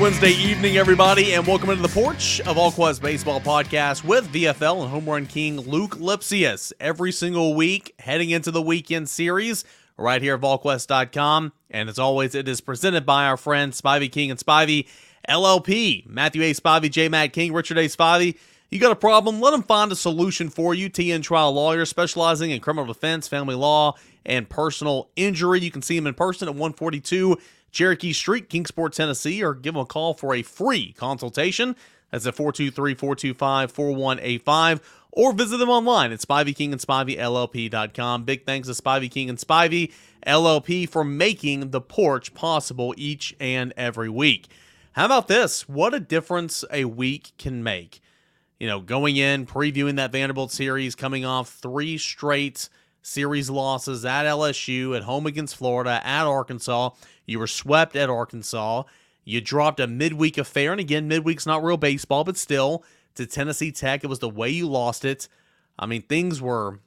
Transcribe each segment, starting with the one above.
Wednesday evening, everybody, and welcome into the porch of VolQuest Baseball Podcast with VFL and Home Run King Luc Lipcius every single week heading into the weekend series right here at VolQuest.com. And as always, it is presented by our friends Spivey King and Spivey LLP. Matthew A. Spivey, J. Matt King, Richard A. Spivey. You got a problem? Let them find a solution for you. TN Trial Lawyer specializing in criminal defense, family law, and personal injury. You can see him in person at 142 Cherokee Street, Kingsport, Tennessee, or give them a call for a free consultation. That's at 423 425 4185 or visit them online at Spivey King and Spivey Big thanks to Spivey King and Spivey LLP for making the porch possible each and every week. How about this? What a difference a week can make. You know, going in, previewing that Vanderbilt series, coming off three straight series losses at LSU, at home against Florida, at Arkansas. You were swept at Arkansas. You dropped a midweek affair, and again, midweek's not real baseball, but still, to Tennessee Tech. It was the way you lost it. I mean, things were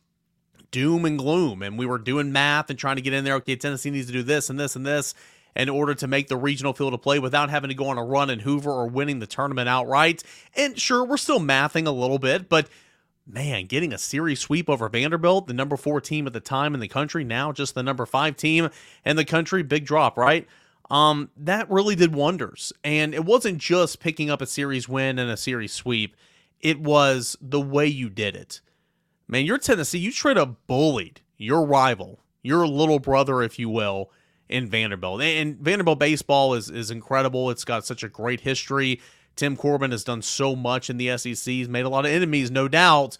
doom and gloom, and we were doing math and trying to get in there. Okay, Tennessee needs to do this and this and this in order to make the regional field of play without having to go on a run in Hoover or winning the tournament outright. And sure, we're still mathing a little bit, but man, getting a series sweep over Vanderbilt, the number four team at the time in the country, now just the number five team in the country, big drop, right? Um, that really did wonders. And it wasn't just picking up a series win and a series sweep, it was the way you did it. Man, you're Tennessee, you straight up bullied your rival, your little brother, if you will, in Vanderbilt. And Vanderbilt baseball is is incredible. It's got such a great history. Tim Corbin has done so much in the SEC. He's made a lot of enemies, no doubt.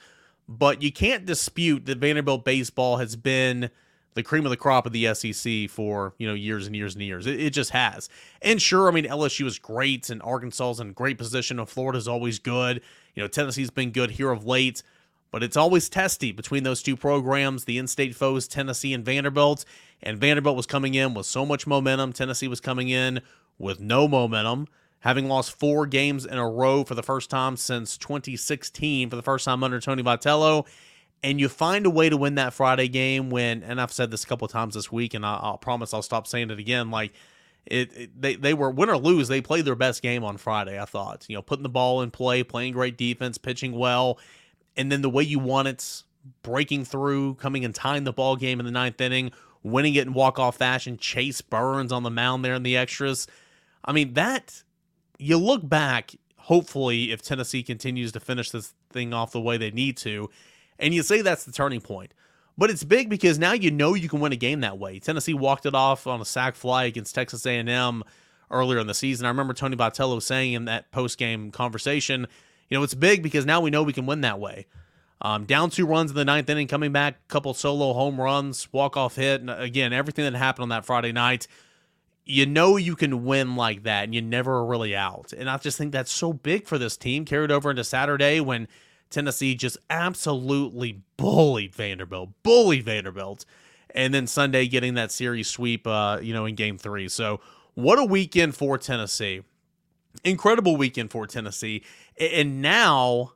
But you can't dispute that Vanderbilt baseball has been the cream of the crop of the SEC for you know years and years and years. It, it just has. And sure, I mean LSU is great, and Arkansas is in great position, and Florida is always good. You know Tennessee's been good here of late, but it's always testy between those two programs, the in-state foes, Tennessee and Vanderbilt. And Vanderbilt was coming in with so much momentum. Tennessee was coming in with no momentum having lost four games in a row for the first time since 2016, for the first time under Tony Vitello. And you find a way to win that Friday game when, and I've said this a couple times this week, and I, will promise I'll stop saying it again. Like, it, it, they they were win or lose, they played their best game on Friday. I thought, you know, putting the ball in play, playing great defense, pitching well, and then the way you want it, breaking through, coming and tying the ball game in the ninth inning, winning it in walk off fashion. Chase Burns on the mound there in the extras. I mean that you look back, hopefully, if Tennessee continues to finish this thing off the way they need to, and you say that's the turning point. But it's big because now you know you can win a game that way. Tennessee walked it off on a sac fly against Texas A&M earlier in the season. I remember Tony Vitello saying in that post-game conversation, you know, it's big because now we know we can win that way. Um, down two runs in the ninth inning, coming back, couple solo home runs, walk-off hit, and again, everything that happened on that Friday night – you know you can win like that and you never are really out. And I just think that's so big for this team carried over into Saturday when Tennessee just absolutely bullied Vanderbilt, bullied Vanderbilt, and then Sunday getting that series sweep, uh, you know, in Game Three. So what a weekend for Tennessee! Incredible weekend for Tennessee, and now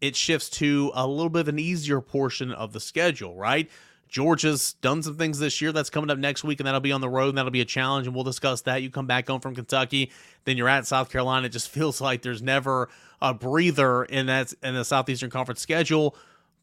it shifts to a little bit of an easier portion of the schedule, right? Georgia's done some things this year. That's coming up next week, and that'll be on the road, and that'll be a challenge, and we'll discuss that. You come back home from Kentucky, then you're at South Carolina. It just feels like there's never a breather in that in the Southeastern Conference schedule.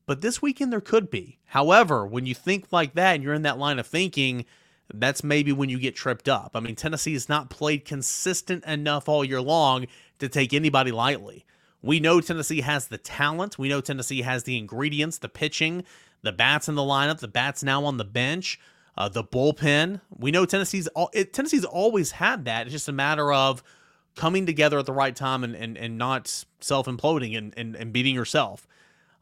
But this weekend there could be. However, when you think like that and you're in that line of thinking, that's maybe when you get tripped up. I mean, Tennessee has not played consistent enough all year long to take anybody lightly. We know Tennessee has the talent. We know Tennessee has the ingredients, the pitching, the bats in the lineup, the bats now on the bench, uh, the bullpen. We know Tennessee's it, Tennessee's always had that. It's just a matter of coming together at the right time and and, and not self imploding and, and and beating yourself.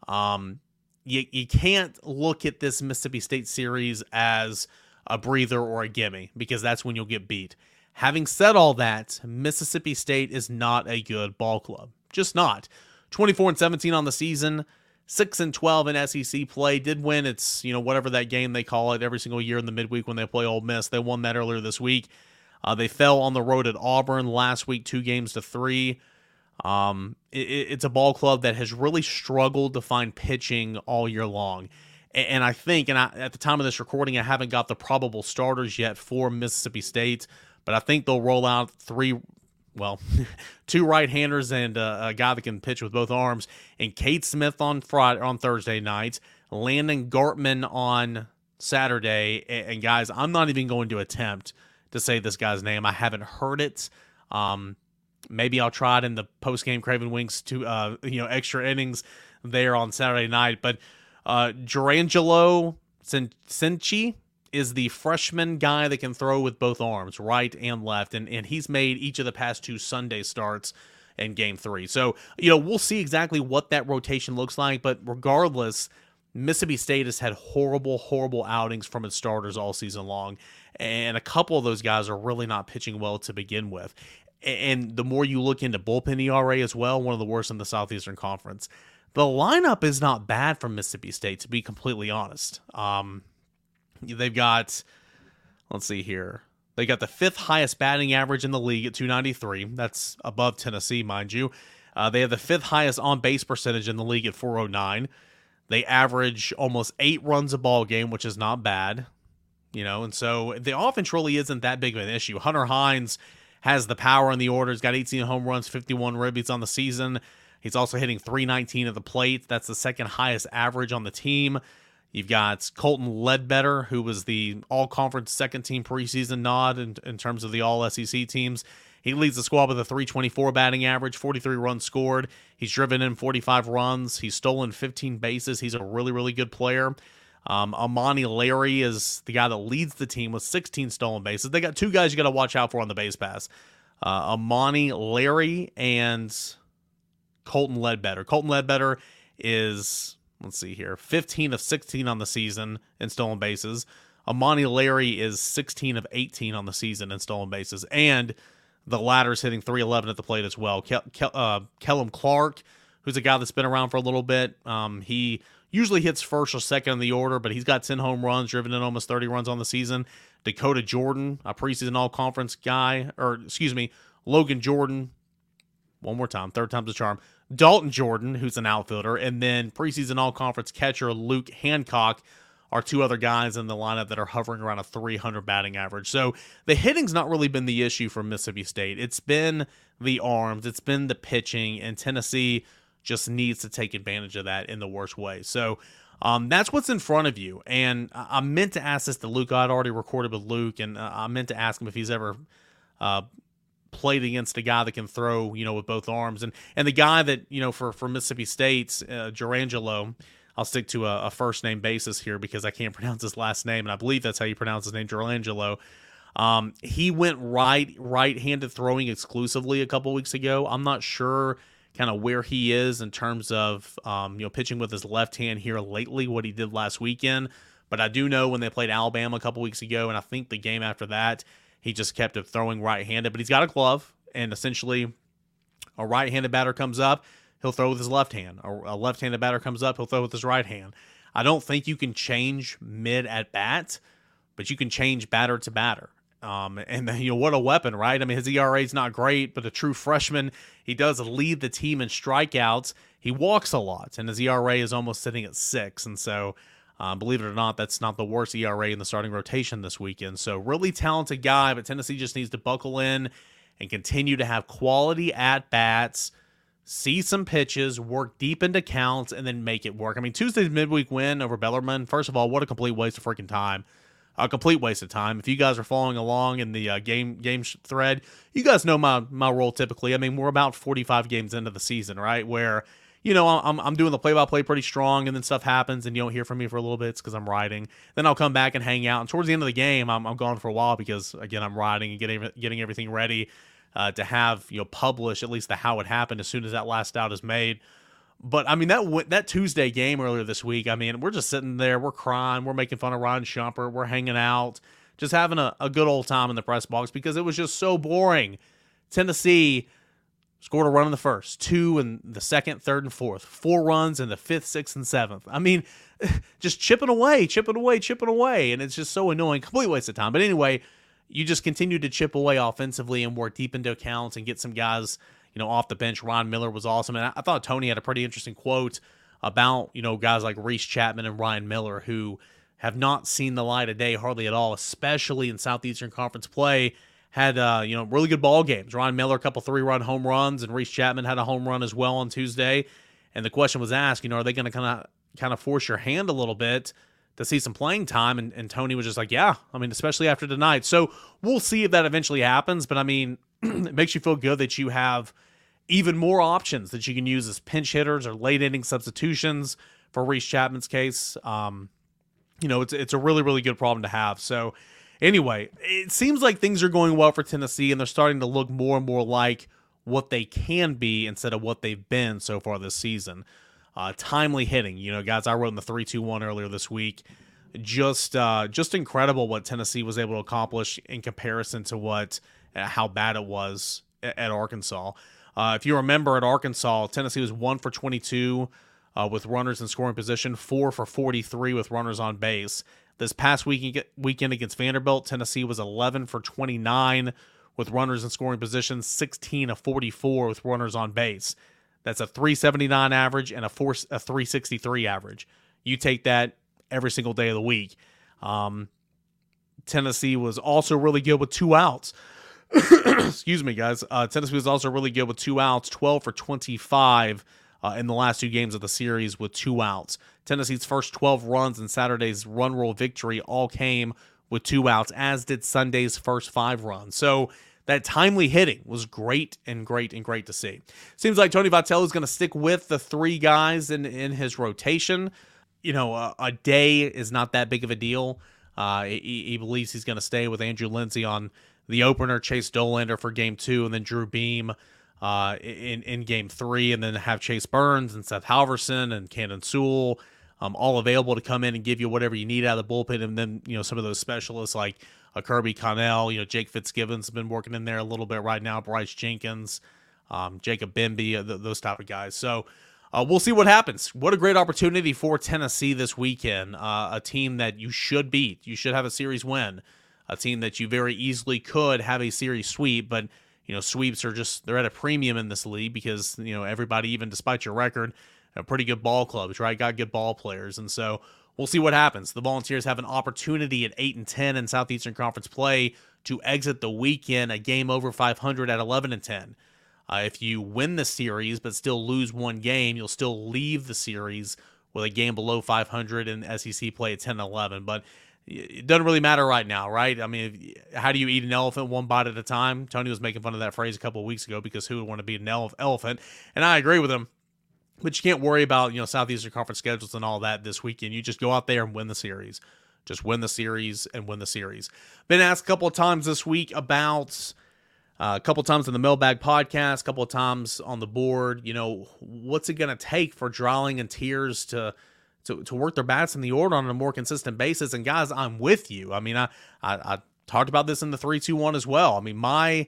Um, you you can't look at this Mississippi State series as a breather or a gimme because that's when you'll get beat. Having said all that, Mississippi State is not a good ball club. Just not. 24 and 17 on the season six and twelve in SEC play. Did win its you know whatever that game they call it every single year in the midweek when they play Ole Miss. They won that earlier this week. Uh, they fell on the road at Auburn last week, two games to three. Um, it, it's a ball club that has really struggled to find pitching all year long. And, and I think, and I, at the time of this recording, I haven't got the probable starters yet for Mississippi State, but I think they'll roll out three well, two right-handers and uh, a guy that can pitch with both arms, and Cade Smith on Friday on Thursday night, Landon Gartman on Saturday, and, and, guys, I'm not even going to attempt to say this guy's name. I haven't heard it. Um, maybe I'll try it in the post-game Craven Wings to uh, you know extra innings there on Saturday night, but uh, Jurrangelo Cijntje is the freshman guy that can throw with both arms, right and left, and and he's made each of the past two Sunday starts in Game Three. So you know we'll see exactly what that rotation looks like, but regardless. Mississippi State has had horrible, horrible outings from its starters all season long, and a couple of those guys are really not pitching well to begin with. And the more you look into bullpen ERA as well, one of the worst in the Southeastern Conference. The lineup is not bad from Mississippi State, to be completely honest. Um, They've got, let's see here. They got the fifth highest batting average in the league at 293. That's above Tennessee, mind you. Uh, they have the fifth highest on base percentage in the league at 409. They average almost eight runs a ball game, which is not bad, you know. And so the offense really isn't that big of an issue. Hunter Hines has the power in the order. He's got 18 home runs, 51 ribbies on the season. He's also hitting 319 at the plate. That's the second highest average on the team. You've got Colton Ledbetter, who was the all conference second team preseason nod in, in terms of the all SEC teams. He leads the squad with a 324 batting average, 43 runs scored. He's driven in 45 runs. He's stolen 15 bases. He's a really, really good player. Um, Amani Larry is the guy that leads the team with 16 stolen bases. They got two guys you got to watch out for on the base pass uh, Amani Larry and Colton Ledbetter. Colton Ledbetter is let's see here 15 of 16 on the season in stolen bases. Amani Larry is 16 of 18 on the season in stolen bases. And the latter's hitting 311 at the plate as well. Uh, Kellum Clark, who's a guy that's been around for a little bit, um, he usually hits first or second in the order, but he's got 10 home runs, driven in almost 30 runs on the season. Dakota Jordan, a preseason all conference guy, or excuse me, Logan Jordan. One more time, third time's a charm. Dalton Jordan, who's an outfielder, and then preseason all conference catcher Luke Hancock are two other guys in the lineup that are hovering around a 300 batting average. So the hitting's not really been the issue for Mississippi State. It's been the arms, it's been the pitching, and Tennessee just needs to take advantage of that in the worst way. So um, that's what's in front of you. And I, meant to ask this to Luc. I'd already recorded with Luc, and uh, I meant to ask him if he's ever uh, played against a guy that can throw, you know, with both arms. And and the guy that, you know, for, for Mississippi State's uh, Jurrangelo, I'll stick to a, a, first name basis here because I can't pronounce his last name, and I believe that's how you pronounce his name, Jurrangelo. Um, he went right right-handed throwing exclusively a couple weeks ago. I'm not sure kind of where he is in terms of um, you know pitching with his left hand here lately, what he did last weekend. But I do know when they played Alabama a couple weeks ago, and I think the game after that, he just kept it throwing right handed, but he's got a glove, and essentially a right handed batter comes up, he'll throw with his left hand. A left handed batter comes up, he'll throw with his right hand. I don't think you can change mid at bat, but you can change batter to batter. Um, and you know what a weapon, right? I mean, his ERA is not great, but a true freshman, he does lead the team in strikeouts. He walks a lot, and his ERA is almost sitting at six. And so uh, believe it or not, that's not the worst ERA in the starting rotation this weekend. So, really talented guy, but Tennessee just needs to buckle in and continue to have quality at bats, see some pitches, work deep into counts, and then make it work. I mean, Tuesday's midweek win over Bellarmine, first of all, what a complete waste of freaking time. A complete waste of time. If you guys are following along in the uh, game game thread, you guys know my my role typically. I mean, we're about 45 games into the season, right? Where you know, I'm, I'm doing the play by play pretty strong, and then stuff happens, and you don't hear from me for a little bit because I'm riding. Then I'll come back and hang out. And towards the end of the game, I'm, I'm gone for a while because, again, I'm riding and getting, getting everything ready uh, to have, you know, publish at least the how it happened as soon as that last out is made. But I mean that that Tuesday game earlier this week. I mean, we're just sitting there, we're crying, we're making fun of Ryan Shumpert, we're hanging out, just having a, a good old time in the press box because it was just so boring. Tennessee Scored a run in the first, two in the second, third, and fourth, four runs in the fifth, sixth, and seventh. I mean, just chipping away, chipping away, chipping away. And it's just so annoying. Complete waste of time. But anyway, you just continue to chip away offensively and work deep into accounts and get some guys, you know, off the bench. Ron Miller was awesome. And I, thought Tony had a pretty interesting quote about, you know, guys like Reese Chapman and Ryan Miller who have not seen the light of day hardly at all, especially in Southeastern Conference play had uh, you know really good ball games. Ryan Miller, a couple three run home runs, and Reese Chapman had a home run as well on Tuesday. And the question was asked, you know, are they going to kind of kind of force your hand a little bit to see some playing time? And, and Tony was just like, yeah, I mean, especially after tonight. So we'll see if that eventually happens. But I mean, it makes you feel good that you have even more options that you can use as pinch hitters or late inning substitutions for Reese Chapman's case. Um, you know, it's it's a really really good problem to have. So anyway, it seems like things are going well for Tennessee, and they're starting to look more and more like what they can be instead of what they've been so far this season. Uh, timely hitting, you know, guys. I wrote in the three two one earlier this week. Just uh, just incredible what Tennessee was able to accomplish in comparison to what uh, how bad it was at, at Arkansas. Uh, if you remember at Arkansas, Tennessee was one for 22 uh, with runners in scoring position, four for 43 with runners on base. This past weekend, weekend against Vanderbilt, Tennessee was 11 for 29 with runners in scoring position, 16 of 44 with runners on base. That's a 379 average and a, four, a 363 average. You take that every single day of the week. Um, Tennessee was also really good with two outs. Excuse me, guys. Uh, Tennessee was also really good with two outs, 12 for 25 uh, in the last two games of the series with two outs. Tennessee's first 12 runs in Saturday's run rule victory all came with two outs, as did Sunday's first five runs. So that timely hitting was great and great and great to see. Seems like Tony Vitello is going to stick with the three guys in, in his rotation. You know, a, a day is not that big of a deal. Uh, he, he believes he's going to stay with Andrew Lindsey on the opener, Chase Dollander for game two, and then Drew Beam uh, in in game three, and then have Chase Burns and Seth Halverson and Camden Sewell um, all available to come in and give you whatever you need out of the bullpen, and then you know some of those specialists like uh, Kirby Connell, you know Jake Fitzgibbons been working in there a little bit right now, Bryce Jenkins, um, Jacob Bimbi, uh, th- those type of guys. So. Uh, we'll see what happens. What a great opportunity for Tennessee this weekend. Uh, a team that you should beat. You should have a series win. A team that you very easily could have a series sweep, but you know, sweeps are just they're at a premium in this league because you know everybody, even despite your record, have pretty good ball clubs, right? Got good ball players, and so we'll see what happens. The Volunteers have an opportunity at eight and ten in Southeastern Conference play to exit the weekend a game over 500 at 11 and 10. Uh, if you win the series but still lose one game, you'll still leave the series with a game below 500 in SEC play at 10 and 11. But it doesn't really matter right now, right? I mean, how do you eat an elephant one bite at a time? Tony was making fun of that phrase a couple of weeks ago because who would want to be an elephant? And I agree with him. But you can't worry about, you know, Southeastern Conference schedules and all that this weekend. You just go out there and win the series. Just win the series and win the series. Been asked a couple of times this week about uh, a couple times in the mailbag podcast, a couple of times on the board, you know, what's it going to take for Dreiling and Tears to – to, to work their bats in the order on a more consistent basis. And guys, I'm with you. I mean, I, I, I talked about this in the three two one as well. I mean, my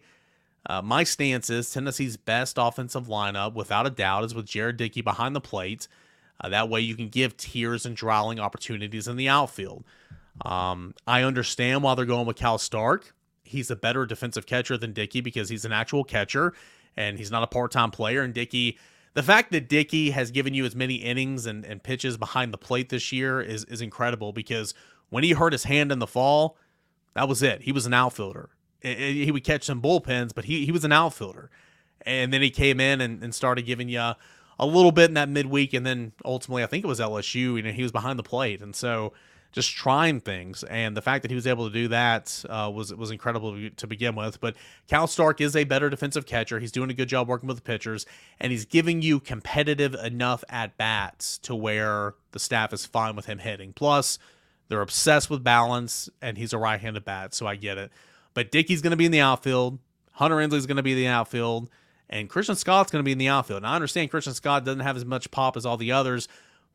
uh, my stance is Tennessee's best offensive lineup, without a doubt, is with Jared Dickey behind the plate. Uh, that way, you can give Tears and Dreiling opportunities in the outfield. Um, I understand why they're going with Cal Stark. He's a better defensive catcher than Dickey because he's an actual catcher and he's not a part time player. And Dickey the fact that Dickey has given you as many innings and, and pitches behind the plate this year is, is incredible because when he hurt his hand in the fall, that was it. He was an outfielder. he would catch some bullpens, but he, he was an outfielder. And then he came in and, and started giving you a, a little bit in that midweek. And then ultimately, I think it was LSU, you know, he was behind the plate. And so just trying things. And the fact that he was able to do that uh, was was incredible to begin with. But Cal Stark is a better defensive catcher. He's doing a good job working with the pitchers, and he's giving you competitive enough at bats to where the staff is fine with him hitting. Plus, they're obsessed with balance, and he's a right-handed bat, so I get it. But Dickey's going to be in the outfield. Hunter Ensley's going to be in the outfield. And Christian Scott's going to be in the outfield. And I understand Christian Scott doesn't have as much pop as all the others,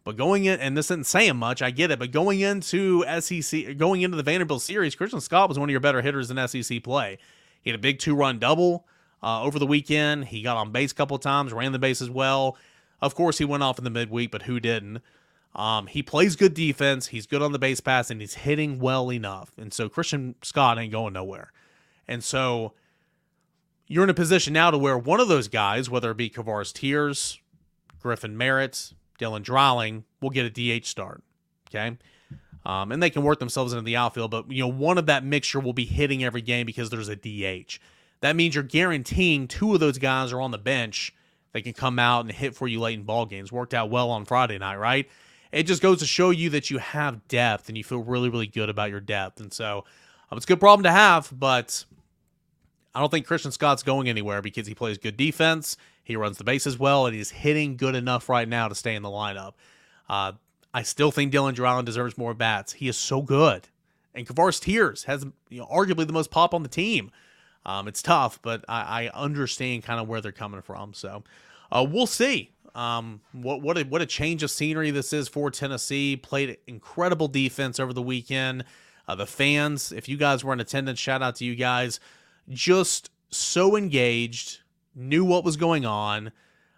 but going in, and this isn't saying much, I get it. But going into SEC, going into the Vanderbilt series, Christian Scott was one of your better hitters in SEC play. He had a big two-run double uh, over the weekend. He got on base a couple times, ran the base as well. Of course, he went off in the midweek, but who didn't? Um, he plays good defense. He's good on the base pass, and he's hitting well enough. And so Christian Scott ain't going nowhere. And so you're in a position now to where one of those guys, whether it be Kavares Tears, Griffin Merritt, Dylan Dreiling will get a DH start. Okay. Um, and they can work themselves into the outfield, but you know one of that mixture will be hitting every game because there's a DH. That means you're guaranteeing two of those guys are on the bench. They can come out and hit for you late in ball games. Worked out well on Friday night, right? It just goes to show you that you have depth and you feel really, really good about your depth. And so um, it's a good problem to have, but I don't think Christian Scott's going anywhere because he plays good defense. He runs the bases well, and he's hitting good enough right now to stay in the lineup. Uh, I still think Dylan Dreiling deserves more bats. He is so good. And Kavares Tears has you know, arguably the most pop on the team. Um, it's tough, but I, I understand kind of where they're coming from. So uh, we'll see. Um, what what a, what a change of scenery this is for Tennessee. Played incredible defense over the weekend. Uh, the fans, if you guys were in attendance, shout out to you guys just so engaged, knew what was going on.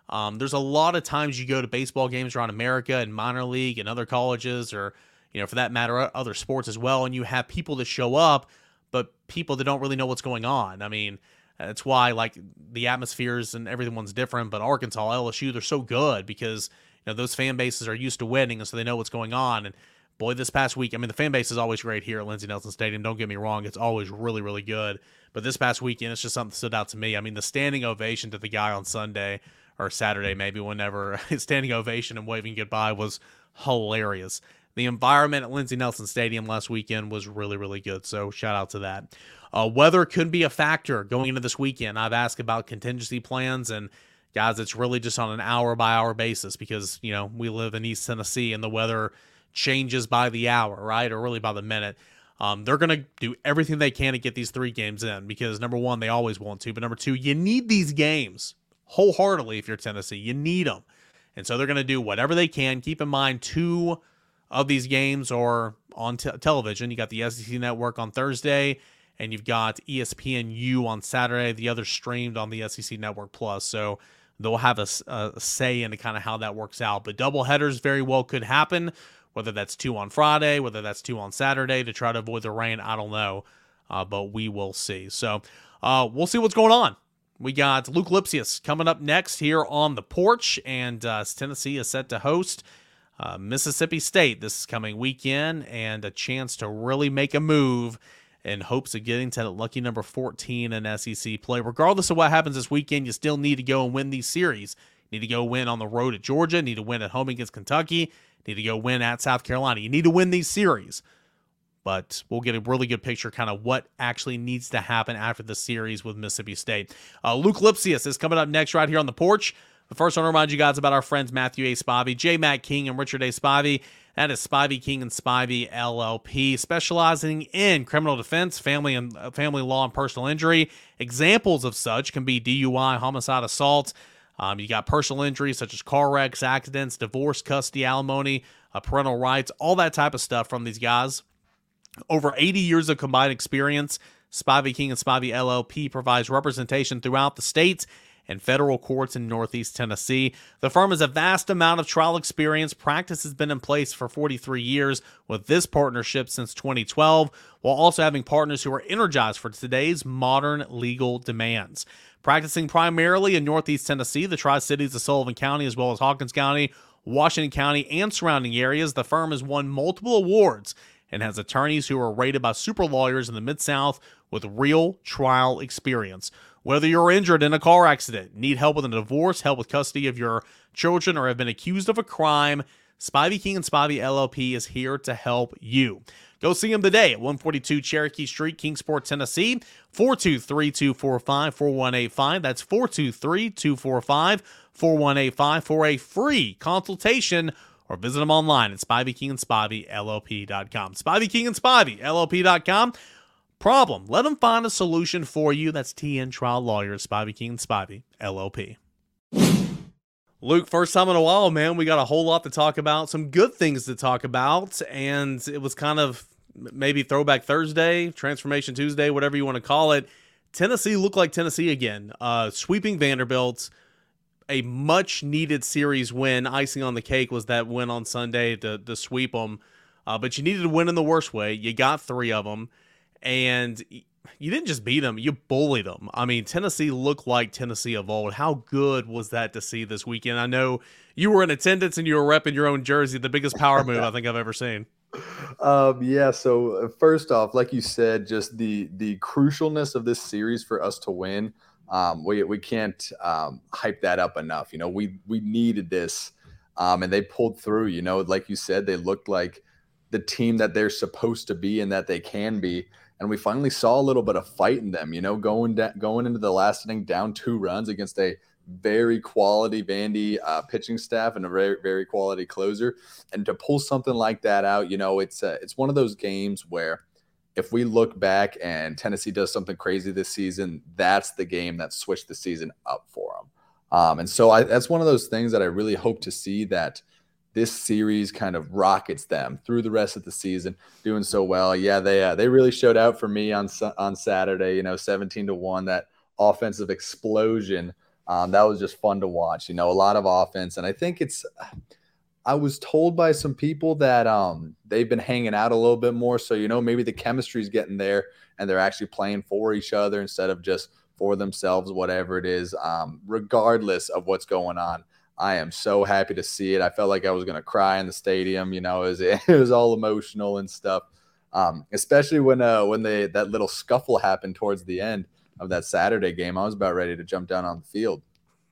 Um, there's a lot of times you go to baseball games around America and minor league and other colleges, or you know, for that matter, other sports as well, and you have people that show up, but people that don't really know what's going on. I mean, that's why like the atmospheres and everyone's different. But Arkansas, LSU, they're so good because you know those fan bases are used to winning, and so they know what's going on. And boy, this past week, I mean, the fan base is always great here at Lindsey Nelson Stadium. Don't get me wrong; it's always really, really good. But this past weekend, it's just something that stood out to me. I mean, the standing ovation to the guy on Sunday or Saturday, maybe whenever standing ovation and waving goodbye was hilarious. The environment at Lindsey Nelson Stadium last weekend was really, really good. So shout out to that. Uh, weather could be a factor going into this weekend. I've asked about contingency plans and guys, it's really just on an hour by hour basis because, you know, we live in East Tennessee and the weather changes by the hour, right? Or really by the minute. Um, they're going to do everything they can to get these three games in because number one, they always want to, but number two, you need these games wholeheartedly if you're Tennessee. You need them. And so they're going to do whatever they can. Keep in mind, two of these games are on television. You got the SEC Network on Thursday, and you've got ESPNU on Saturday. The other streamed on the SEC Network Plus. So they'll have a, a say into kind of how that works out. But double headers very well could happen whether that's two on Friday, whether that's two on Saturday to try to avoid the rain. I don't know, uh, but we will see. So uh, we'll see what's going on. We got Luc Lipcius coming up next here on the porch, and uh, Tennessee is set to host uh, Mississippi State this coming weekend, and a chance to really make a move in hopes of getting to the lucky number 14 in SEC play. Regardless of what happens this weekend, you still need to go and win these series. Need to go win on the road at Georgia, need to win at home against Kentucky, Need to go win at South Carolina. You need to win these series. But we'll get a really good picture kind of what actually needs to happen after the series with Mississippi State. Uh, Luc Lipcius is coming up next right here on the porch. But first, I want to remind you guys about our friends Matthew A. Spivey, J. Matt King, and Richard A. Spivey. That is Spivey King and Spivey LLP, specializing in criminal defense, family and uh, family law, and personal injury. Examples of such can be DUI, homicide, assault, um, you got personal injuries such as car wrecks, accidents, divorce, custody, alimony, uh, parental rights, all that type of stuff from these guys. Over 80 years of combined experience, Spivey King and Spivey LLP provides representation throughout the states and federal courts in Northeast Tennessee. The firm has a vast amount of trial experience. Practice has been in place for 43 years with this partnership since 2012, while also having partners who are energized for today's modern legal demands. Practicing primarily in Northeast Tennessee, the Tri Cities of Sullivan County, as well as Hawkins County, Washington County, and surrounding areas, the firm has won multiple awards and has attorneys who are rated by super lawyers in the Mid South with real trial experience. Whether you're injured in a car accident, need help with a divorce, help with custody of your children, or have been accused of a crime, Spivey King and Spivey LLP is here to help you. Go see him today at 142 Cherokee Street, Kingsport, Tennessee. 423 245 4185. That's 423 245 4185 for a free consultation or visit them online at Spivey King and Spivey LLP.com. Spivey King and Spivey LLP.com. Problem. Let them find a solution for you. That's TN Trial Lawyers, Spivey King and Spivey LLP. Luc, first time in a while, man. We got a whole lot to talk about, some good things to talk about, and it was kind of maybe Throwback Thursday, Transformation Tuesday, whatever you want to call it. Tennessee looked like Tennessee again, uh, sweeping Vanderbilt. A much needed series win. Icing on the cake was that win on Sunday to, to sweep them. Uh, but you needed to win in the worst way. You got three of them, and you didn't just beat them, you bullied them. I mean, Tennessee looked like Tennessee of old. How good was that to see this weekend? I know you were in attendance and you were repping your own jersey, the biggest power move I think I've ever seen. Um, yeah. So uh, first off, like you said, just the the crucialness of this series for us to win. Um, we we can't um, hype that up enough. You know, we we needed this, um, and they pulled through. You know, like you said, they looked like the team that they're supposed to be and that they can be. And we finally saw a little bit of fight in them. You know, going da- going into the last inning down two runs against a very quality Vandy uh, pitching staff and a very very quality closer, and to pull something like that out, you know, it's uh, it's one of those games where if we look back and Tennessee does something crazy this season, that's the game that switched the season up for them. Um, and so I, that's one of those things that I really hope to see that this series kind of rockets them through the rest of the season, doing so well. Yeah, they uh, they really showed out for me on on Saturday. You know, seventeen to one, that offensive explosion um, that was just fun to watch. You know, a lot of offense, and I think it's. I was told by some people that um, they've been hanging out a little bit more, so you know maybe the chemistry's getting there, and they're actually playing for each other instead of just for themselves, whatever it is. Um, regardless of what's going on, I am so happy to see it. I felt like I was gonna cry in the stadium. You know, it was, it was all emotional and stuff. Um, especially when uh, when they that little scuffle happened towards the end of that Saturday game, I was about ready to jump down on the field.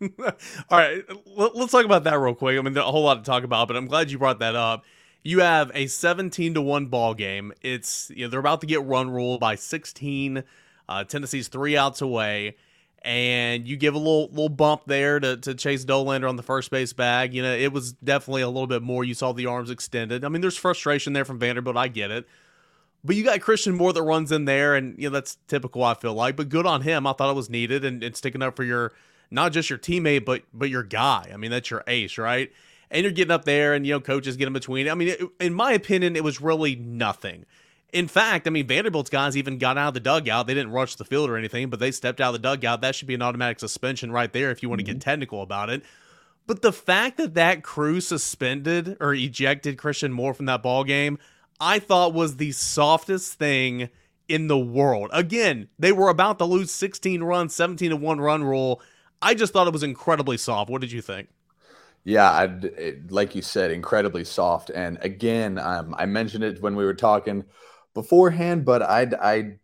All right, let's talk about that real quick. I mean, a whole lot to talk about, but I'm glad you brought that up. You have a 17 to one ball game. It's you know they're about to get run ruled by 16. Uh, Tennessee's three outs away, and you give a little little bump there to, to Chase Dollander on the first base bag. You know, it was definitely a little bit more. You saw the arms extended. I mean, there's frustration there from Vanderbilt. I get it. But you got Christian Moore that runs in there, and you know that's typical. I feel like, but good on him. I thought it was needed, and, and sticking up for your not just your teammate, but but your guy. I mean, that's your ace, right? And you're getting up there, and you know coaches get in between. I mean, it, in my opinion, it was really nothing. In fact, I mean, Vanderbilt's guys even got out of the dugout. They didn't rush the field or anything, but they stepped out of the dugout. That should be an automatic suspension right there if you want to mm-hmm. get technical about it. But the fact that that crew suspended or ejected Christian Moore from that ball game – I thought was the softest thing in the world. Again, they were about to lose 16 runs, 17 to 1 run rule. I just thought it was incredibly soft. What did you think? Yeah, I, like you said, incredibly soft. And again, um, I mentioned it when we were talking beforehand, but I, I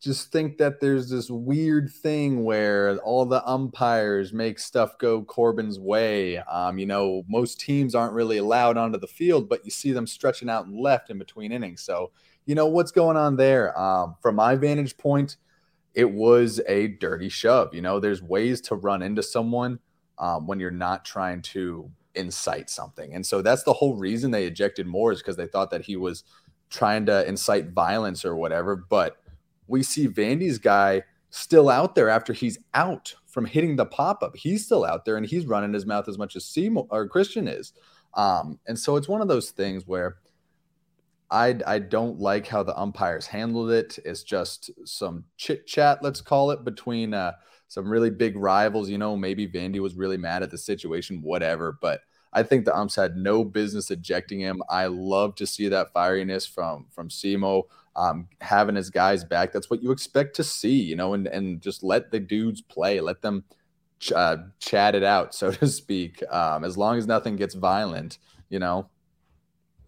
just think that there's this weird thing where all the umpires make stuff go Corbin's way. Um, you know, most teams aren't really allowed onto the field, but you see them stretching out and left in between innings. So, you know, what's going on there? Um, from my vantage point, it was a dirty shove. You know, there's ways to run into someone um, when you're not trying to incite something. And so that's the whole reason they ejected Moore is because they thought that he was trying to incite violence or whatever. But we see Vandy's guy still out there after he's out from hitting the pop up. He's still out there and he's running his mouth as much as Seymour or Christian is. Um, and so it's one of those things where I I don't like how the umpires handled it. It's just some chit chat, let's call it, between uh, some really big rivals. You know, maybe Vandy was really mad at the situation, whatever. But I think the umps had no business ejecting him. I love to see that fieriness from from Simo um, having his guys back. That's what you expect to see, you know, and and just let the dudes play, let them ch- uh, chat it out, so to speak. Um, as long as nothing gets violent, you know.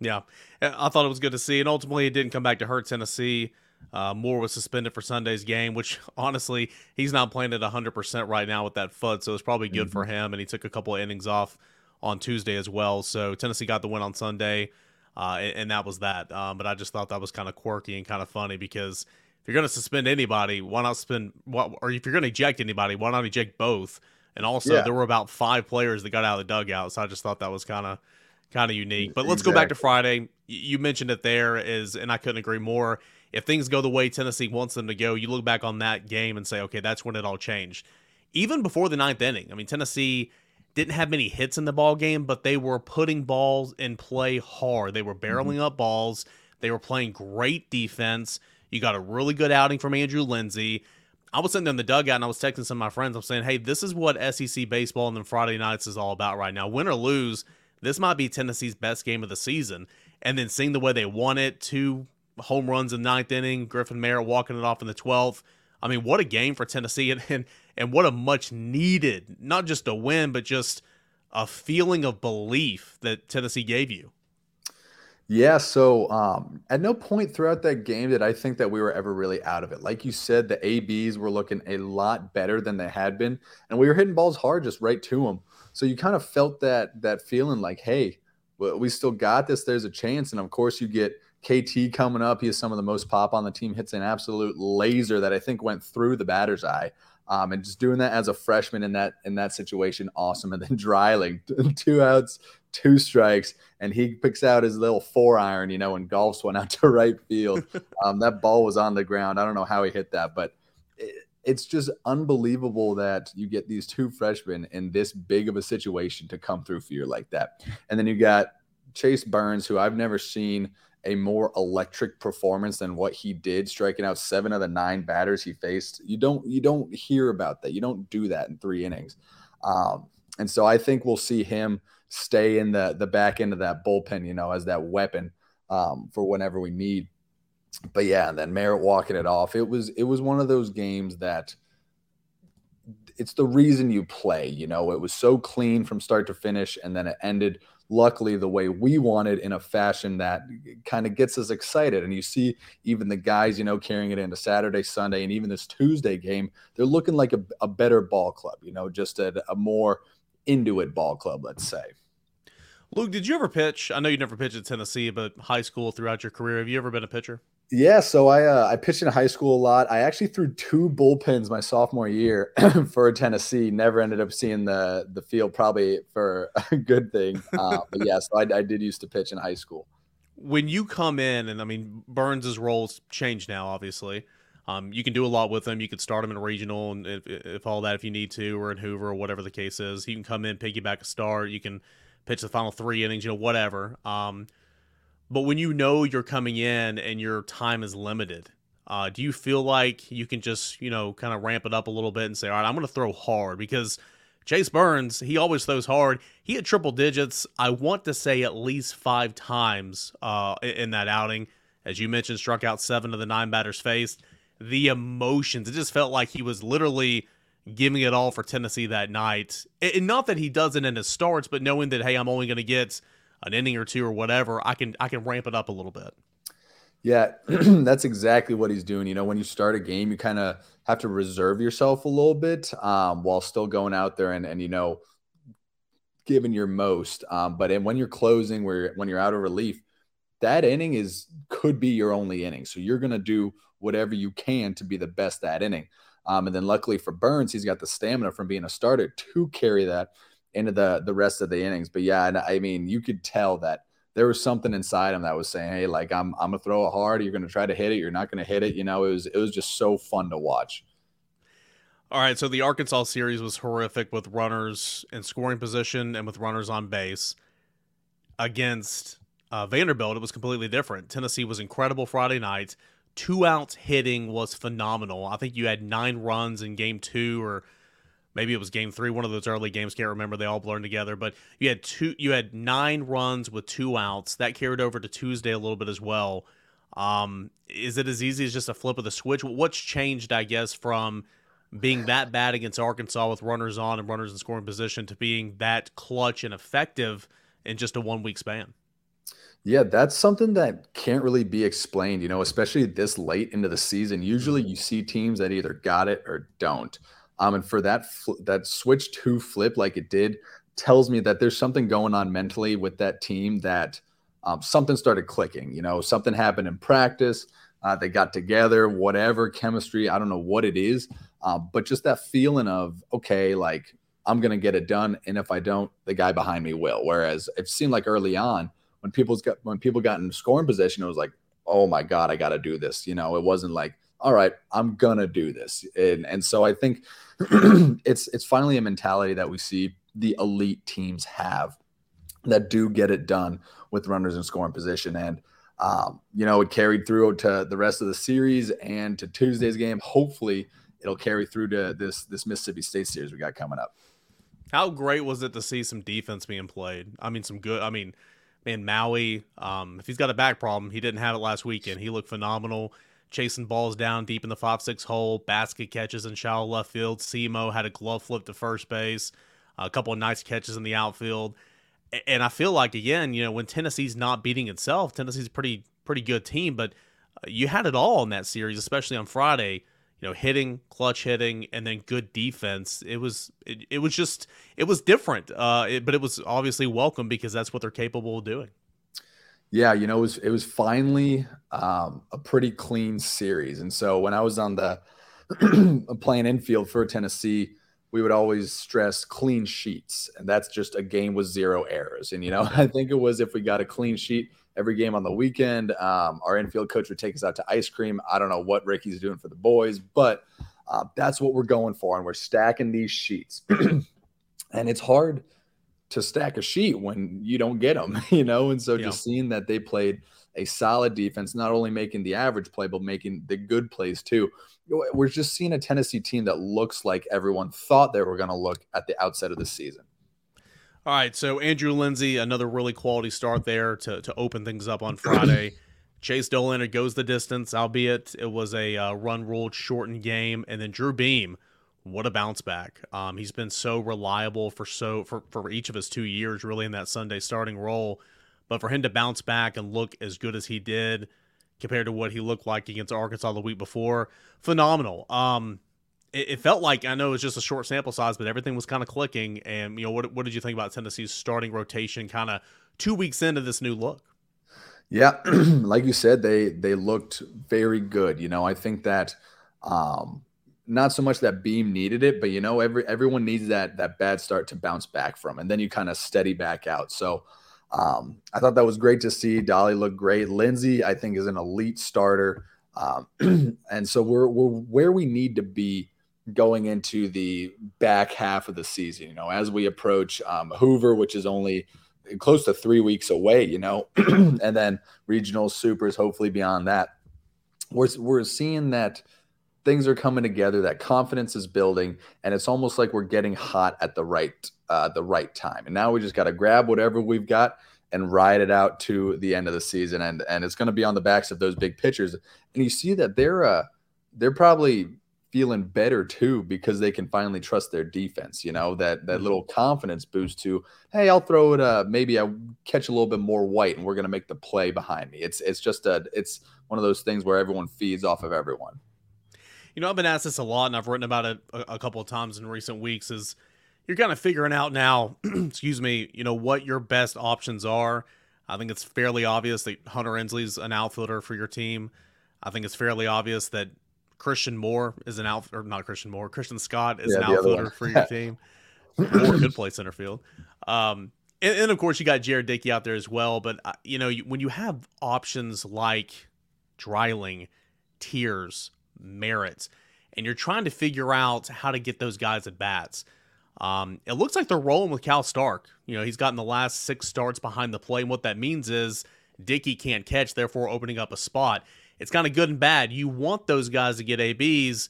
Yeah, I thought it was good to see, and ultimately it didn't come back to hurt Tennessee. Uh, Moore was suspended for Sunday's game, which honestly he's not playing at 100% right now with that foot, so it's probably good mm-hmm. for him. And he took a couple of innings off on Tuesday as well. So Tennessee got the win on Sunday. Uh, and, and, that was that. Um, but I just thought that was kind of quirky and kind of funny because if you're going to suspend anybody, why not suspend? What, or if you're going to eject anybody, why not eject both? And also, yeah. there were about five players that got out of the dugout, so I just thought that was kind of kind of unique. But let's exactly. go back to Friday. You mentioned it there is, and I couldn't agree more. If things go the way Tennessee wants them to go, you look back on that game and say, okay, that's when it all changed. Even before the ninth inning, I mean, Tennessee didn't have many hits in the ball game, but they were putting balls in play hard. They were barreling mm-hmm. up balls. They were playing great defense. You got a really good outing from Andrew Lindsey. I was sitting in the dugout and I was texting some of my friends. I'm saying, hey, this is what SEC baseball and then Friday nights is all about right now. Win or lose, this might be Tennessee's best game of the season. And then seeing the way they won it, two home runs in the ninth inning, Griffin Merritt walking it off in the 12th. I mean, what a game for Tennessee. And, and and what a much needed, not just a win, but just a feeling of belief that Tennessee gave you. Yeah, so um, at no point throughout that game did I think that we were ever really out of it. Like you said, the ABs were looking a lot better than they had been, and we were hitting balls hard just right to them. So you kind of felt that that feeling like, hey, we still got this. There's a chance, and of course you get KT coming up. He has some of the most pop on the team. Hits an absolute laser that I think went through the batter's eye. Um, and just doing that as a freshman in that in that situation, awesome. And then Dreiling, two outs, two strikes, and he picks out his little four iron, you know, and golfs one out to right field. Um, that ball was on the ground. I don't know how he hit that, but it, it's just unbelievable that you get these two freshmen in this big of a situation to come through for you like that. And then you got Chase Burns, who I've never seen a more electric performance than what he did, striking out seven of the nine batters he faced. You don't you don't hear about that. You don't do that in three innings. Um, and so I think we'll see him stay in the the back end of that bullpen, you know, as that weapon um, for whenever we need. But yeah, and then Merritt walking it off. It was it was one of those games that it's the reason you play. You know, it was so clean from start to finish, and then it ended luckily the way we wanted in a fashion that kind of gets us excited. And you see even the guys, you know, carrying it into Saturday, Sunday, and even this Tuesday game, they're looking like a, a better ball club, you know, just a, a more into it ball club, let's say. Luc, did you ever pitch? I know you never pitched at Tennessee, but high school throughout your career, have you ever been a pitcher? Yeah, so I uh, I pitched in high school a lot. I actually threw two bullpens my sophomore year for Tennessee. Never ended up seeing the the field, probably for a good thing. Uh, but yeah, so I, I did used to pitch in high school. When you come in, and I mean Burns's roles changed now, obviously. Um, you can do a lot with him. You could start him in regional, and if, if all that, if you need to, or in Hoover, or whatever the case is, he can come in, piggyback a start. You can pitch the final three innings, you know, whatever. Um, but when you know you're coming in and your time is limited, uh, do you feel like you can just, you know, kind of ramp it up a little bit and say, all right, I'm going to throw hard? Because Chase Burns, he always throws hard. He had triple digits, I want to say at least five times uh, in that outing. As you mentioned, struck out seven of the nine batters faced. The emotions, it just felt like he was literally giving it all for Tennessee that night. And not that he doesn't in his starts, but knowing that, hey, I'm only going to get – an inning or two or whatever, I can I can ramp it up a little bit. Yeah, that's exactly what he's doing. You know, when you start a game, you kind of have to reserve yourself a little bit um, while still going out there and and you know giving your most. Um, but when you're closing, where when you're out of relief, that inning is could be your only inning. So you're gonna do whatever you can to be the best that inning. Um, and then luckily for Burns, he's got the stamina from being a starter to carry that into the the rest of the innings. But yeah, and I mean, you could tell that there was something inside him that was saying, "Hey, like I'm I'm gonna throw it hard. You're gonna try to hit it. You're not gonna hit it." You know, it was it was just so fun to watch. All right, so the Arkansas series was horrific with runners in scoring position and with runners on base. Against uh, Vanderbilt, it was completely different. Tennessee was incredible Friday night. Two outs hitting was phenomenal. I think you had nine runs in game two or maybe it was game three, one of those early games. Can't remember. They all blurred together. But you had two. You had nine runs with two outs. That carried over to Tuesday a little bit as well. Um, is it as easy as just a flip of the switch? What's changed, I guess, from being that bad against Arkansas with runners on and runners in scoring position to being that clutch and effective in just a one week span? Yeah, that's something that can't really be explained, you know, especially this late into the season. Usually you see teams that either got it or don't. Um, and for that fl- that switch to flip like it did tells me that there's something going on mentally with that team that um, something started clicking. You know, something happened in practice. Uh, they got together, whatever chemistry. I don't know what it is, um, but just that feeling of okay, like I'm gonna get it done, and if I don't, the guy behind me will. Whereas it seemed like early on when people's got when people got in scoring position, it was like, oh my god, I got to do this. You know, it wasn't like all right, I'm gonna do this. And and so I think it's it's finally a mentality that we see the elite teams have that do get it done with runners in scoring position. And um, you know, it carried through to the rest of the series and to Tuesday's game. Hopefully, it'll carry through to this this Mississippi State series we got coming up. How great was it to see some defense being played? I mean, some good. I mean, man, Maui. Um, if he's got a back problem, he didn't have it last weekend. He looked phenomenal chasing balls down deep in the 5 6 hole, basket catches in shallow left field. Semo had a glove flip to first base, a couple of nice catches in the outfield. And I feel like again, you know, when Tennessee's not beating itself, Tennessee's a pretty pretty good team, but uh, you had it all in that series, especially on Friday. You know, hitting, clutch hitting, and then good defense. It was it, it was just it was different, uh, it, but it was obviously welcome because that's what they're capable of doing. Yeah, you know, it was it was finally um, a pretty clean series, and so when I was on the playing infield for Tennessee, we would always stress clean sheets, and that's just a game with zero errors. And you know, I think it was if we got a clean sheet every game on the weekend, um, our infield coach would take us out to ice cream. I don't know what Ricky's doing for the boys, but uh, that's what we're going for, and we're stacking these sheets. and it's hard to stack a sheet when you don't get them, you know. And so just seeing that they played a solid defense, not only making the average play, but making the good plays too. We're just seeing a Tennessee team that looks like everyone thought they were going to look at the outset of the season. All right, so Andrew Lindsey, another really quality start there to to open things up on Friday. Chase Dollander, it goes the distance, albeit it was a uh, run ruled shortened game, and then Drew Beam what a bounce back. Um, he's been so reliable for so for, for each of his two years, really, in that Sunday starting role. But for him to bounce back and look as good as he did compared to what he looked like against Arkansas the week before, phenomenal. Um, it, it felt like I know it's just a short sample size, but everything was kind of clicking. And you know, what what did you think about Tennessee's starting rotation, kind of two weeks into this new look? Yeah, like you said, they they looked very good. You know, I think that um, not so much that Beam needed it, but you know, every everyone needs that that bad start to bounce back from, and then you kind of steady back out. So um, I thought that was great to see. Dolly looked great. Lindsey, I think, is an elite starter, um, and so we're we're where we need to be going into the back half of the season. You know, as we approach um, Hoover, which is only close to three weeks away. You know, and then regional supers, hopefully beyond that. We're we're seeing that things are coming together that confidence is building and it's almost like we're getting hot at the right uh, the right time. And now we just got to grab whatever we've got and ride it out to the end of the season and and it's going to be on the backs of those big pitchers. And you see that they're uh they're probably feeling better too because they can finally trust their defense you know that that mm-hmm. little confidence boost to hey i'll throw it uh maybe i catch a little bit more white and we're going to make the play behind me. It's it's just a it's one of those things where everyone feeds off of everyone you know, I've been asked this a lot, and I've written about it a, a couple of times in recent weeks. Is you're kind of figuring out now, excuse me, you know what your best options are. I think it's fairly obvious that Hunter Ensley's an outfielder for your team. I think it's fairly obvious that Christian Moore is an out or not Christian Moore, Christian Scott is yeah, an outfielder for your team. Moore could play center field. Um, and, and, of course, you got Jared Dickey out there as well. But uh, you know, when you have options like Dreiling, Tears, merits, and you're trying to figure out how to get those guys at bats. Um, it looks like they're rolling with Cal Stark. You know, he's gotten the last six starts behind the plate. And what that means is Dickey can't catch, therefore opening up a spot. It's kind of good and bad. You want those guys to get ABs,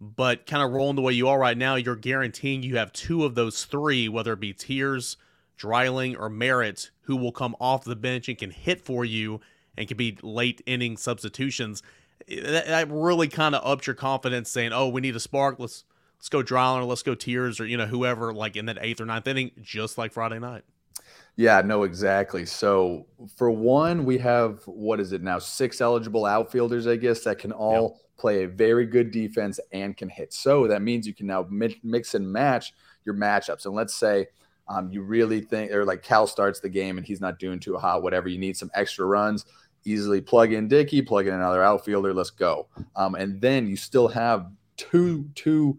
but kind of rolling the way you are right now, you're guaranteeing you have two of those three, whether it be Tears, Dreiling, or Merritt, who will come off the bench and can hit for you and can be late inning substitutions that, that really kind of upped your confidence, saying, "Oh, we need a spark. Let's let's go or let's go Tears or you know whoever like in that eighth or ninth inning, just like Friday night." Yeah, no, exactly. So for one, we have what is it now? Six eligible outfielders, I guess, that can all yep. play a very good defense and can hit. So that means you can now mix and match your matchups. And let's say um, you really think, or like Cal starts the game and he's not doing too hot, whatever. You need some extra runs easily plug in Dickey, plug in another outfielder. Let's go. Um, and then you still have two two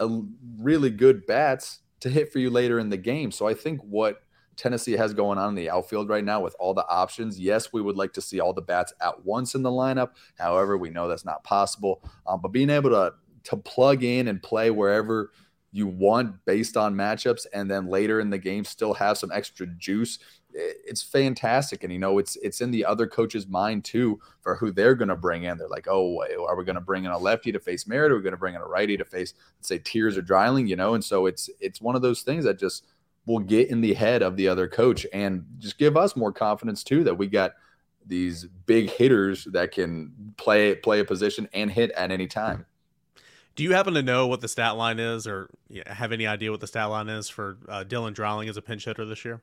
uh, really good bats to hit for you later in the game. So I think what Tennessee has going on in the outfield right now with all the options. Yes, we would like to see all the bats at once in the lineup. However, we know that's not possible. Um, but being able to to plug in and play wherever you want based on matchups, and then later in the game still have some extra juice it's fantastic and you know it's it's in the other coach's mind too for who they're going to bring in. They're like oh are we going to bring in a lefty to face Merritt? are we going to bring in a righty to face say Tears or Dreiling you know and so it's it's one of those things that just will get in the head of the other coach and just give us more confidence too that we got these big hitters that can play play a position and hit at any time. Do you happen to know what the stat line is or have any idea what the stat line is for uh, Dylan Dreiling as a pinch hitter this year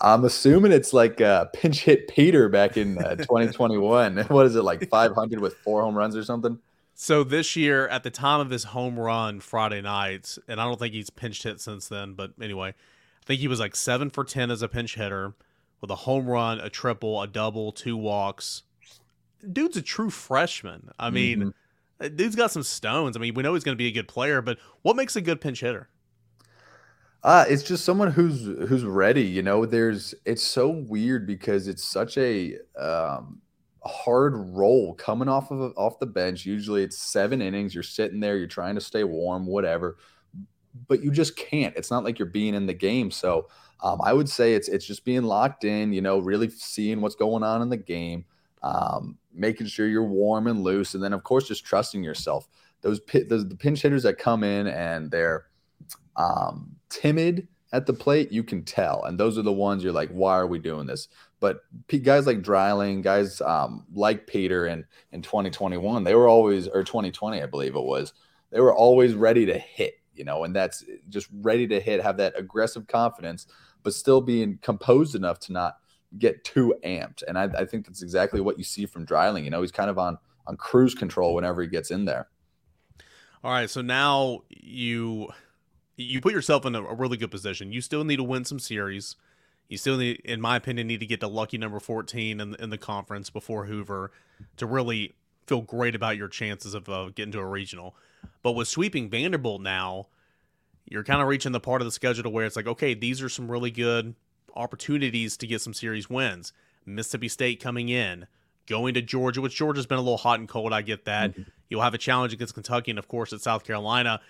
I'm assuming it's like uh, pinch hit Peter back in uh, 2021. what is it like 500 with four home runs or something? So this year, at the time of his home run Friday night, and I don't think he's pinch hit since then, but anyway, I think he was like seven for ten as a pinch hitter with a home run, a triple, a double, two walks. Dude's a true freshman. I mean, mm-hmm. dude's got some stones. I mean, we know he's going to be a good player, but what makes a good pinch hitter? Uh, it's just someone who's who's ready. You know, there's it's so weird because it's such a um, hard role coming off of off the bench. Usually it's seven innings. You're sitting there, you're trying to stay warm, whatever, but you just can't. It's not like you're being in the game. So um, I would say it's it's just being locked in. You know, really seeing what's going on in the game, um, making sure you're warm and loose, and then of course just trusting yourself. Those, those the pinch hitters that come in and they're um, timid at the plate, you can tell. And those are the ones you're like, why are we doing this? But guys like Dreiling, guys um, like Peter in, in 2021, they were always, or 2020, I believe it was, they were always ready to hit, you know, and that's just ready to hit, have that aggressive confidence, but still being composed enough to not get too amped. And I, I think that's exactly what you see from Dreiling. You know, he's kind of on on cruise control whenever he gets in there. All right, so now you you put yourself in a, really good position. You still need to win some series. You still need, in my opinion, need to get to lucky number 14 in, in the conference before Hoover to really feel great about your chances of uh, getting to a regional. But with sweeping Vanderbilt now, you're kind of reaching the part of the schedule to where it's like, okay, these are some really good opportunities to get some series wins. Mississippi State coming in, going to Georgia, which Georgia's been a little hot and cold. I get that. Mm-hmm. You'll have a challenge against Kentucky and, of course, at South Carolina.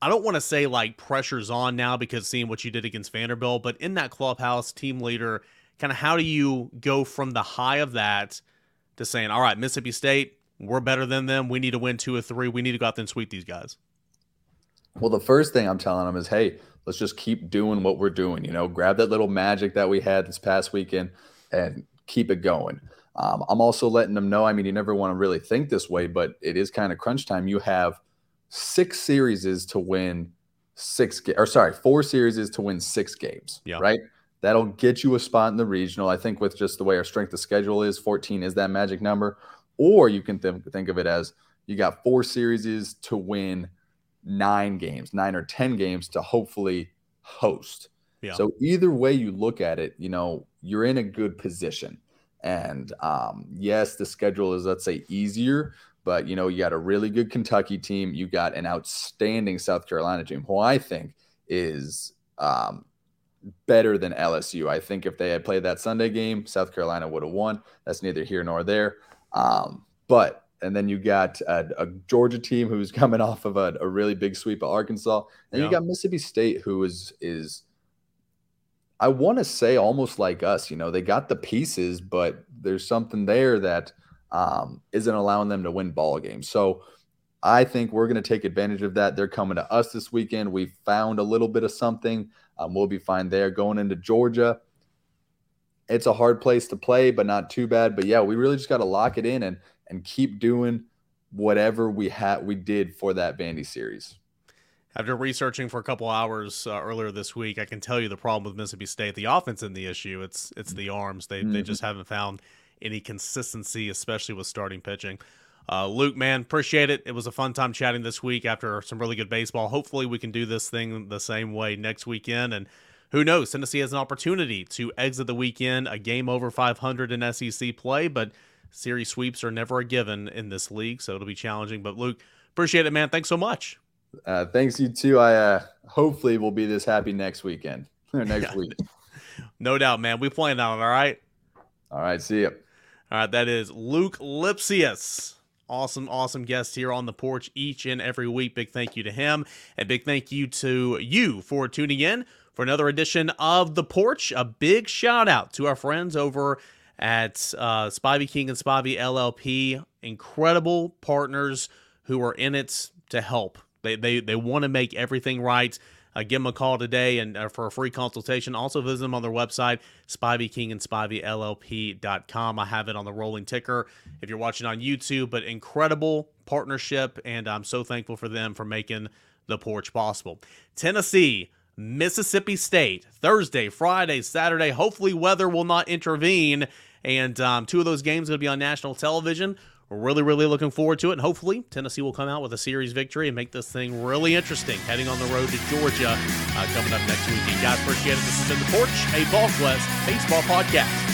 I don't want to say like pressure's on now because seeing what you did against Vanderbilt, but in that clubhouse, team leader, kind of how do you go from the high of that to saying, all right, Mississippi State, we're better than them. We need to win two or three. We need to go out there and sweep these guys. Well, the first thing I'm telling them is, hey, let's just keep doing what we're doing. You know, grab that little magic that we had this past weekend and keep it going. Um, I'm also letting them know. I mean, you never want to really think this way, but it is kind of crunch time. You have – six series is to win six ga- or sorry, four series is to win six games. Yeah. Right. That'll get you a spot in the regional. I think with just the way our strength of schedule is, 14 is that magic number. Or you can th- think of it as you got four series is to win nine games, nine or 10 games to hopefully host. Yeah. So either way you look at it, you know, you're in a good position. And um, yes, the schedule is, let's say, easier, but you know, you got a really good Kentucky team. You got an outstanding South Carolina team, who I think is um, better than LSU. I think if they had played that Sunday game, South Carolina would have won. That's neither here nor there. Um, but and then you got a, a, Georgia team who's coming off of a, a really big sweep of Arkansas, and yeah. you got Mississippi State who is is I want to say almost like us. You know, they got the pieces, but there's something there that um, isn't allowing them to win ball games. So I think we're going to take advantage of that. They're coming to us this weekend. We found a little bit of something. Um, we'll be fine there. Going into Georgia, it's a hard place to play, but not too bad. But yeah, we really just got to lock it in and and keep doing whatever we had we did for that Vandy series. After researching for a couple hours uh, earlier this week, I can tell you the problem with Mississippi State. The offense in the issue. It's it's the arms. They mm-hmm. they just haven't found any consistency, especially with starting pitching. Uh, Luc, man, appreciate it. It was a fun time chatting this week after some really good baseball. Hopefully, we can do this thing the same way next weekend. And who knows, Tennessee has an opportunity to exit the weekend a game over 500 in SEC play, but series sweeps are never a given in this league, so it'll be challenging. But Luc, appreciate it, man. Thanks so much. Uh, thanks you too. I uh, hopefully will be this happy next weekend or next week. no doubt, man. We plan on it. All right. All right. See you. All right, that is Luc Lipcius. Awesome, awesome guest here on the porch each and every week. Big thank you to him. And big thank you to you for tuning in for another edition of The Porch. A big shout out to our friends over at uh, Spivey King and Spivey LLP. Incredible partners who are in it to help. They, they, they want to make everything right. Uh, give them a call today and uh, for a free consultation. Also visit them on their website, Spivey King and SpiveyLLP.com. I have it on the rolling ticker if you're watching on YouTube. But incredible partnership, and I'm so thankful for them for making the porch possible. Tennessee Mississippi State. Thursday, Friday, Saturday. Hopefully, weather will not intervene. And um, two of those games going to be on national television. We're really, really looking forward to it. And hopefully, Tennessee will come out with a series victory and make this thing really interesting heading on the road to Georgia uh, coming up next weekend. Guys, appreciate it. This has been The Porch, a VolQuest baseball podcast.